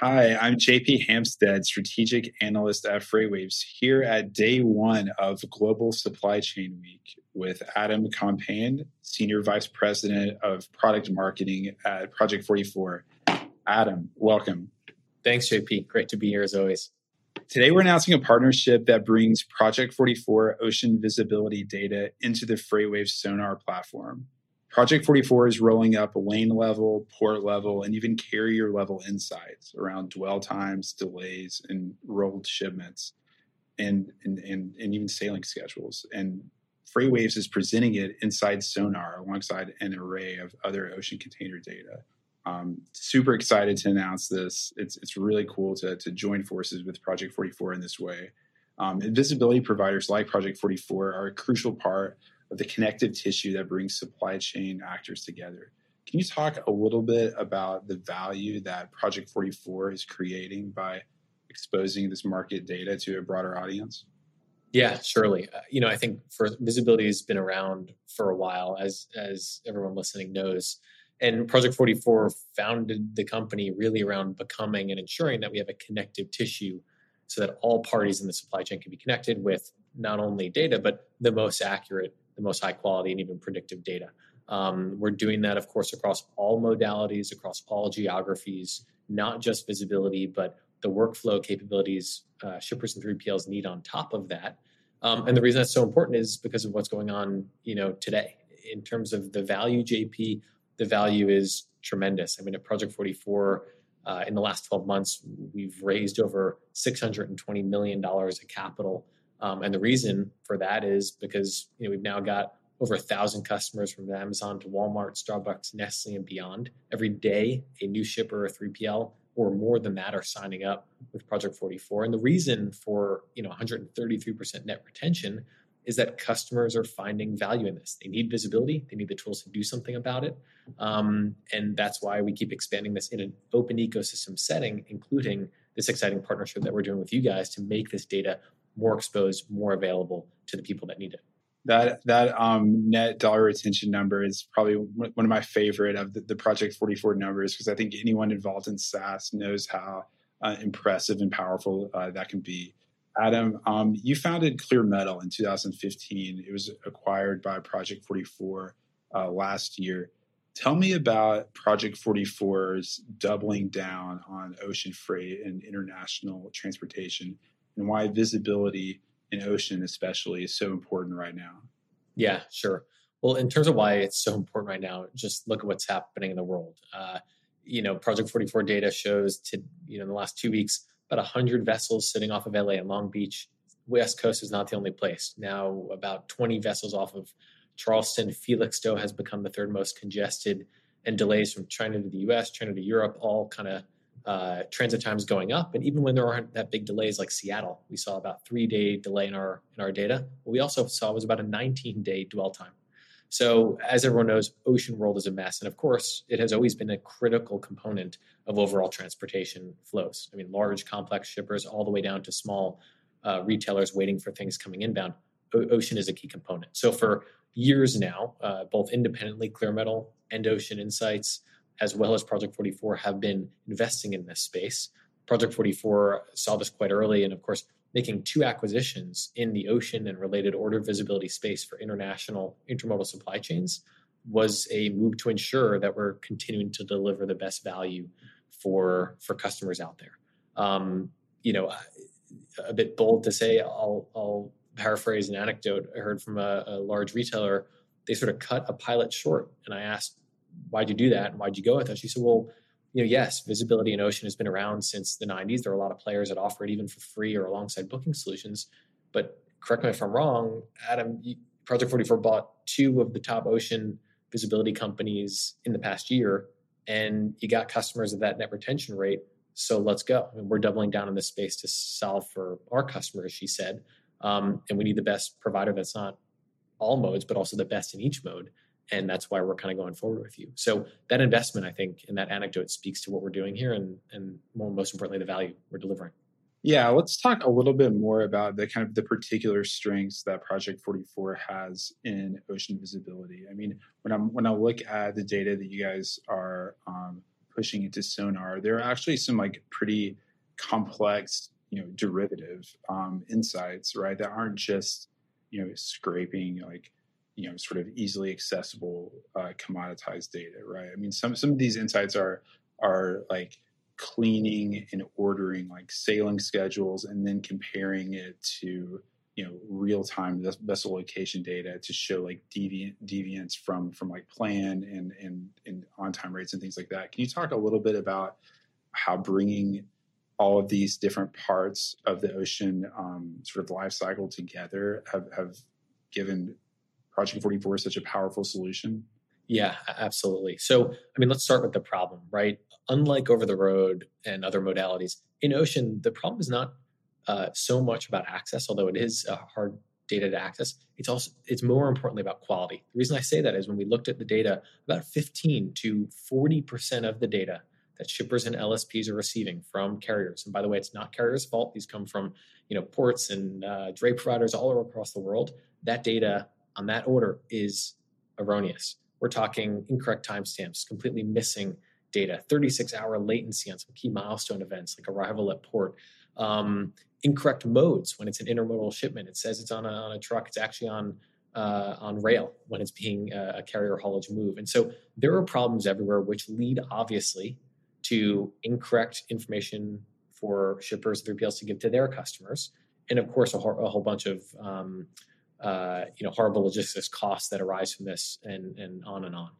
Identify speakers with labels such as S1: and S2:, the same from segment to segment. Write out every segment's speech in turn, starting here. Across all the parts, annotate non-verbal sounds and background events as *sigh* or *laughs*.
S1: Hi, I'm JP Hampstead, strategic analyst at Freightwaves, here at day one of Global Supply Chain Week with Adam Compain, Senior Vice President of Product Marketing at Project 44. Adam, welcome.
S2: Thanks, JP. Great to be here as always.
S1: Today, we're announcing a partnership that brings Project 44 ocean visibility data into the Freightwaves Sonar platform. Project 44 is rolling up lane level, port level, and even carrier level insights around dwell times, delays, and rolled shipments, and, and, and, and even sailing schedules. And Freightwaves is presenting it inside Sonar alongside an array of other ocean container data. Um, super excited to announce this. It's, it's really cool to, to join forces with Project 44 in this way. Um, and visibility providers like Project 44 are a crucial part of the connective tissue that brings supply chain actors together. Can you talk a little bit about the value that Project 44 is creating by exposing this market data to a broader audience?
S2: Yeah, surely. Uh, you know, I think for visibility has been around for a while, as as everyone listening knows. And Project 44 founded the company really around becoming and ensuring that we have a connective tissue so that all parties in the supply chain can be connected with not only data, but the most accurate the most high quality and even predictive data. Um, we're doing that, of course, across all modalities, across all geographies, not just visibility, but the workflow capabilities uh, shippers and 3PLs need on top of that. Um, and the reason that's so important is because of what's going on, you know, today in terms of the value. JP, the value is tremendous. I mean, at Project 44, uh, in the last 12 months, we've raised over 620 million dollars of capital um, and the reason for that is because you know we've now got over a thousand customers from Amazon to Walmart, Starbucks, Nestle, and beyond. Every day, a new shipper or 3PL or more than that are signing up with Project 44. And the reason for you know 133% net retention is that customers are finding value in this. They need visibility. They need the tools to do something about it. Um, and that's why we keep expanding this in an open ecosystem setting, including this exciting partnership that we're doing with you guys to make this data more exposed, more available to the people that need it.
S1: That that um, net dollar retention number is probably one of my favorite of the, the Project 44 numbers because I think anyone involved in SaaS knows how uh, impressive and powerful uh, that can be. Adam, um, you founded Clear Metal in 2015. It was acquired by Project 44 uh, last year. Tell me about Project 44's doubling down on ocean freight and international transportation and why visibility in ocean especially is so important right now.
S2: Yeah, sure. Well, in terms of why it's so important right now, just look at what's happening in the world. Uh, you know, Project 44 data shows to you know in the last two weeks about 100 vessels sitting off of LA and Long Beach. West Coast is not the only place. Now, about 20 vessels off of Charleston. Felixstowe has become the third most congested, and delays from China to the U.S., China to Europe, all kind of uh, transit times going up. And even when there aren't that big delays like Seattle, we saw about three day delay in our in our data. What we also saw was about a 19 day dwell time. So as everyone knows, ocean world is a mess, and of course, it has always been a critical component of overall transportation flows. I mean, large complex shippers all the way down to small uh, retailers waiting for things coming inbound. O- ocean is a key component. So for years now, uh, both independently, Clear Metal and Ocean Insights as well as Project 44 have been investing in this space. Project 44 saw this quite early, and of course, making two acquisitions in the ocean and related order visibility space for international intermodal supply chains was a move to ensure that we're continuing to deliver the best value for for customers out there. Um, you know, a bit bold to say, I'll, I'll paraphrase an anecdote I heard from a, a large retailer. They sort of cut a pilot short, and I asked, why'd you do that and why'd you go with it? She said, well, you know, yes, visibility in ocean has been around since the 90s. There are a lot of players that offer it even for free or alongside booking solutions. But correct me if I'm wrong, Adam, Project 44 bought two of the top ocean visibility companies in the past year, and you got customers at that net retention rate. So let's go. I mean, we're doubling down in this space to solve for our customers, she said. Um, and we need the best provider that's not all modes, but also the best in each mode and that's why we're kind of going forward with you. So that investment, I think, and that anecdote speaks to what we're doing here, and and more, most importantly, the value we're delivering.
S1: Yeah, let's talk a little bit more about the kind of the particular strengths that Project 44 has in ocean visibility. I mean, when I'm when I look at the data that you guys are um, pushing into sonar, there are actually some like pretty complex, you know, derivative um, insights, right? That aren't just you know scraping like you know sort of easily accessible uh, commoditized data, right? I mean, some some of these insights are are like cleaning and ordering like sailing schedules and then comparing it to you know real time vessel location data to show like deviant deviance from from like plan and and and on time rates and things like that. Can you talk a little bit about how bringing all of these different parts of the ocean um, sort of life cycle together have, have given Project 44 is such a powerful solution?
S2: Yeah, absolutely. So, I mean, let's start with the problem, right? Unlike over the road and other modalities, in ocean, the problem is not uh, so much about access, although it is hard data to access. It's also it's more importantly about quality. The reason I say that is when we looked at the data, about 15 to 40 percent of the data that shippers and LSPs are receiving from carriers. And by the way, it's not carriers' fault. These come from you know ports and uh, dray providers all across the world. That data on that order is erroneous. We're talking incorrect timestamps, completely missing data, 36 hour latency on some key milestone events like arrival at port, um, incorrect modes when it's an intermodal shipment. It says it's on a, on a truck, it's actually on uh, on rail when it's being a, a carrier haulage move. And so there are problems everywhere, which lead obviously to incorrect information for shippers, 3PLs to give to their customers, and of course a, a whole bunch of um, uh, you know horrible logistics costs that arise from this, and and on and on.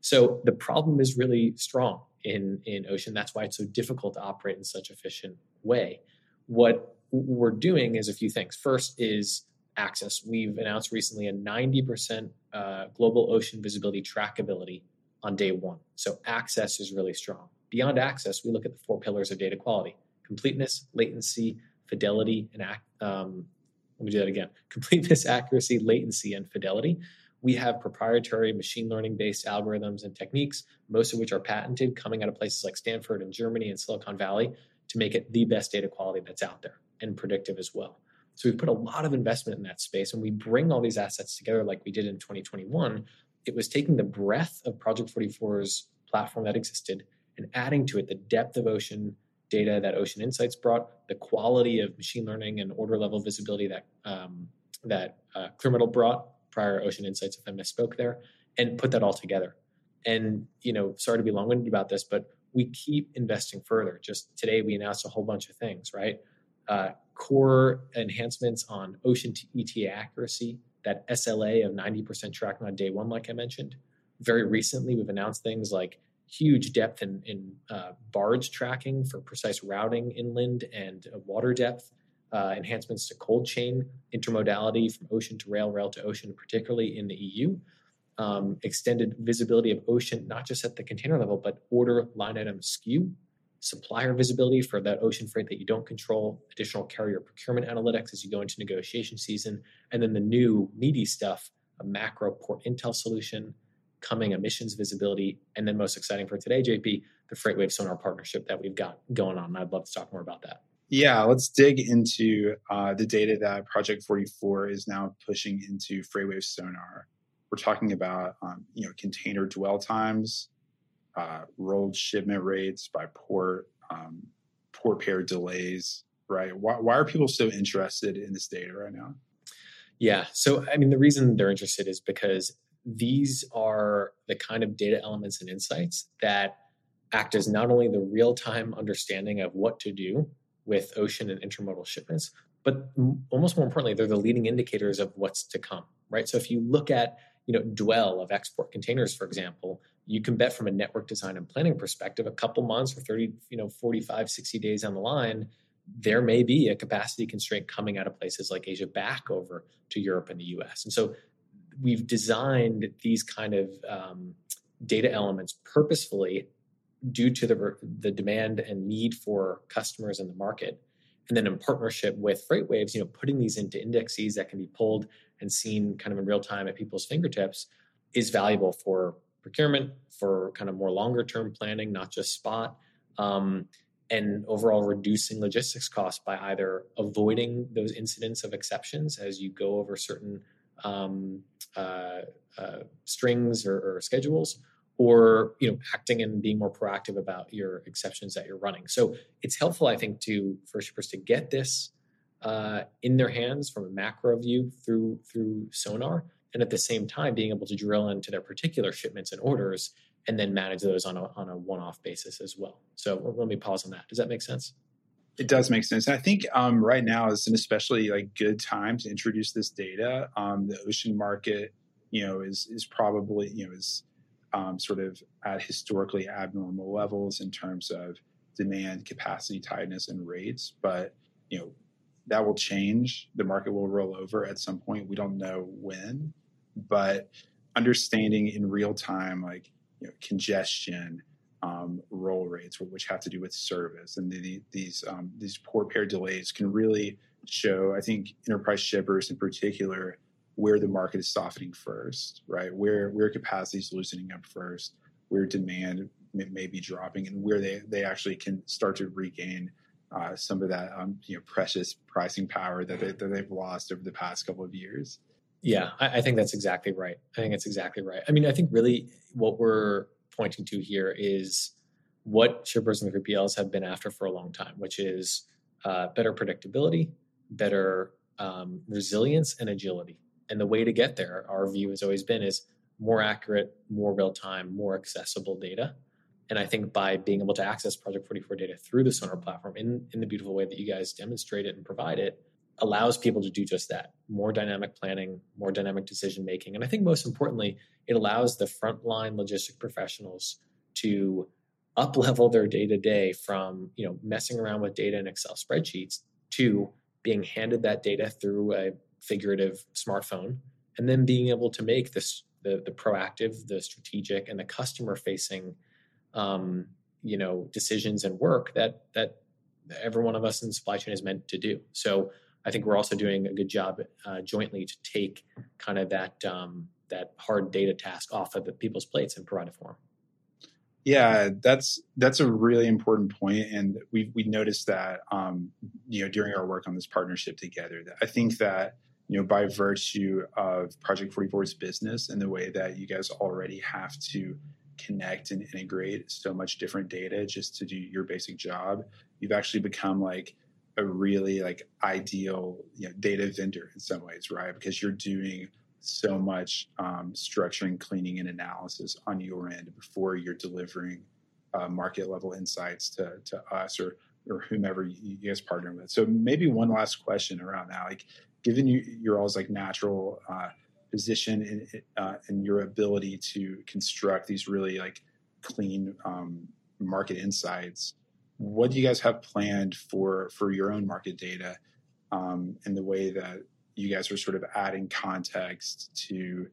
S2: So the problem is really strong in in ocean. That's why it's so difficult to operate in such efficient way. What we're doing is a few things. First is access. We've announced recently a 90% uh, global ocean visibility trackability on day one. So access is really strong. Beyond access, we look at the four pillars of data quality: completeness, latency, fidelity, and um, let me do that again: *laughs* completeness, accuracy, latency, and fidelity. We have proprietary machine learning based algorithms and techniques, most of which are patented, coming out of places like Stanford and Germany and Silicon Valley to make it the best data quality that's out there and predictive as well. So we put a lot of investment in that space and we bring all these assets together like we did in 2021. It was taking the breadth of Project 44's platform that existed and adding to it the depth of ocean data that Ocean Insights brought, the quality of machine learning and order level visibility that um, that uh, Clearmetal brought, prior Ocean Insights, if I misspoke there, and put that all together. And, you know, sorry to be long winded about this, but we keep investing further. Just today, we announced a whole bunch of things, right? Uh, core enhancements on ocean ETA accuracy, that SLA of 90% tracking on day one, like I mentioned. Very recently, we've announced things like huge depth in, in uh, barge tracking for precise routing inland and uh, water depth uh, enhancements to cold chain intermodality from ocean to rail, rail to ocean, particularly in the EU. Um, extended visibility of ocean, not just at the container level, but order line item SKU, supplier visibility for that ocean freight that you don't control, additional carrier procurement analytics as you go into negotiation season, and then the new meaty stuff, a macro port intel solution, coming emissions visibility, and then most exciting for today, JP, the FreightWave Sonar partnership that we've got going on. I'd love to talk more about that.
S1: Yeah, let's dig into uh, the data that Project 44 is now pushing into FreightWave Sonar. We're talking about um, you know container dwell times, uh, rolled shipment rates by port, um, port pair delays. Right? Why, why are people so interested in this data right now?
S2: Yeah, so I mean, the reason they're interested is because these are the kind of data elements and insights that act as not only the real time understanding of what to do with ocean and intermodal shipments, but almost more importantly, they're the leading indicators of what's to come, right? So if you look at you know dwell of export containers, for example, you can bet from a network design and planning perspective, a couple months or 30, you know, 45, 60 days on the line, there may be a capacity constraint coming out of places like Asia back over to Europe and the US. And so we've designed these kind of um, data elements purposefully due to the, the demand and need for customers in the market. And then in partnership with FreightWaves, you know, putting these into indexes that can be pulled and seen kind of in real time at people's fingertips is valuable for procurement, for kind of more longer term planning, not just spot, um, and overall reducing logistics costs by either avoiding those incidents of exceptions as you go over certain um, uh, uh, strings or, or schedules, or you know acting and being more proactive about your exceptions that you're running. So it's helpful, I think, to for shippers to get this uh, in their hands from a macro view through through Sonar, and at the same time being able to drill into their particular shipments and orders and then manage those on a on a one off basis as well. So let me pause on that. Does that make sense?
S1: It does make sense. And I think um, right now is an especially like good time to introduce this data. Um, the ocean market, you know, is is probably you know is um, sort of at historically abnormal levels in terms of demand, capacity, tightness, and rates. But you know that will change. The market will roll over at some point. We don't know when, but understanding in real time, like you know, congestion, um, roll rates, which have to do with service, and the, these um, these port pair delays can really show. I think enterprise shippers in particular where the market is softening first, right? Where where capacity is loosening up first, where demand may, may, be dropping, and where they they actually can start to regain uh, some of that um, you know precious pricing power that, they, that they've lost over the past couple of years.
S2: Yeah, I, I think that's exactly right. I think that's exactly right. I mean, I think really what we're pointing to here is what shippers and 3PLs have been after for a long time, which is uh, better predictability, better um, resilience, and agility. And the way to get there, our view has always been, is more accurate, more real time, more accessible data. And I think by being able to access Project 44 data through the Sonar platform in, in the beautiful way that you guys demonstrate it and provide it, allows people to do just that more dynamic planning, more dynamic decision making. And I think most importantly, it allows the frontline logistic professionals to up level their day to day from you know messing around with data in Excel spreadsheets to being handed that data through a figurative smartphone and then being able to make this the, the proactive, the strategic, and the customer facing um, you know decisions and work that that every one of us in supply chain is meant to do. So I think we're also doing a good job uh, jointly to take kind of that um, that hard data task off of the people's plates and provide it for them.
S1: Yeah, that's that's a really important point, and we we noticed that um, you know during our work on this partnership together. I think that you know by virtue of Project 44's business and the way that you guys already have to connect and integrate so much different data just to do your basic job, you've actually become like a really like ideal you know, data vendor in some ways, right? Because you're doing so much um, structuring, cleaning, and analysis on your end before you're delivering uh, market level insights to, to us or or whomever you guys partner with. So maybe one last question around that, like given you your all's like natural uh, position and uh, and your ability to construct these really like clean um, market insights what do you guys have planned for for your own market data um, and the way that you guys are sort of adding context to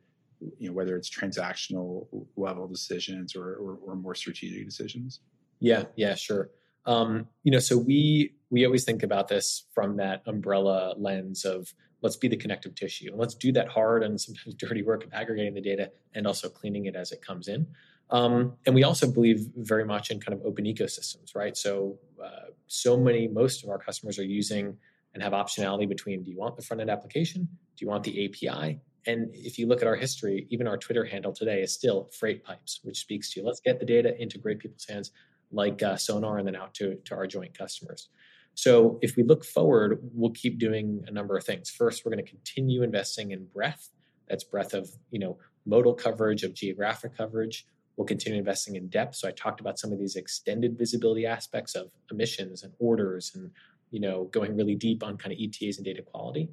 S1: you know whether it's transactional level decisions or, or, or more strategic decisions?
S2: Yeah yeah sure. Um, you know so we we always think about this from that umbrella lens of let's be the connective tissue. And let's do that hard and sometimes *laughs* dirty work of aggregating the data and also cleaning it as it comes in um, and we also believe very much in kind of open ecosystems, right? So, uh, so many, most of our customers are using and have optionality between do you want the front end application? Do you want the API? And if you look at our history, even our Twitter handle today is still freight pipes, which speaks to let's get the data into great people's hands like uh, Sonar and then out to, to our joint customers. So if we look forward, we'll keep doing a number of things. First, we're going to continue investing in breadth. That's breadth of, you know, modal coverage, of geographic coverage. We'll continue investing in depth. So I talked about some of these extended visibility aspects of emissions and orders and you know going really deep on kind of ETAs and data quality.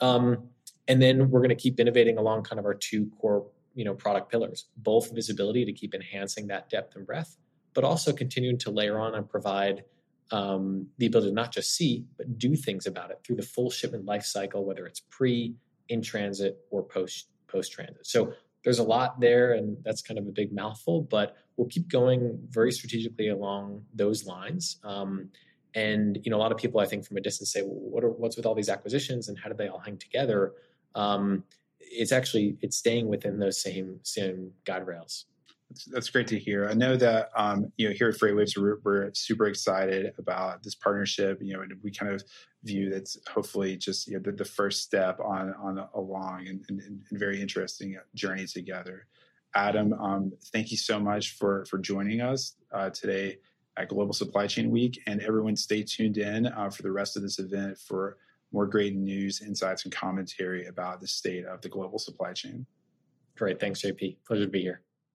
S2: Um, and then we're going to keep innovating along kind of our two core you know product pillars, both visibility to keep enhancing that depth and breadth, but also continuing to layer on and provide um, the ability to not just see but do things about it through the full shipment life cycle, whether it's pre, in transit, or post post transit. So there's a lot there, and that's kind of a big mouthful, but we'll keep going very strategically along those lines. Um, and you know, a lot of people, I think, from a distance say, well, "What are what's with all these acquisitions, and how do they all hang together?" Um, it's actually it's staying within those same same guide rails.
S1: That's, great to hear. I know that um, you know here at FreightWaves we're, we're, super excited about this partnership. You know, and we kind of view that's hopefully just you know, the, the, first step on on a long and, and, and very interesting journey together. Adam, um, thank you so much for for joining us uh, today at Global Supply Chain Week, and everyone stay tuned in uh, for the rest of this event for more great news, insights, and commentary about the state of the global supply chain.
S2: Great, thanks, JP. Pleasure to be here.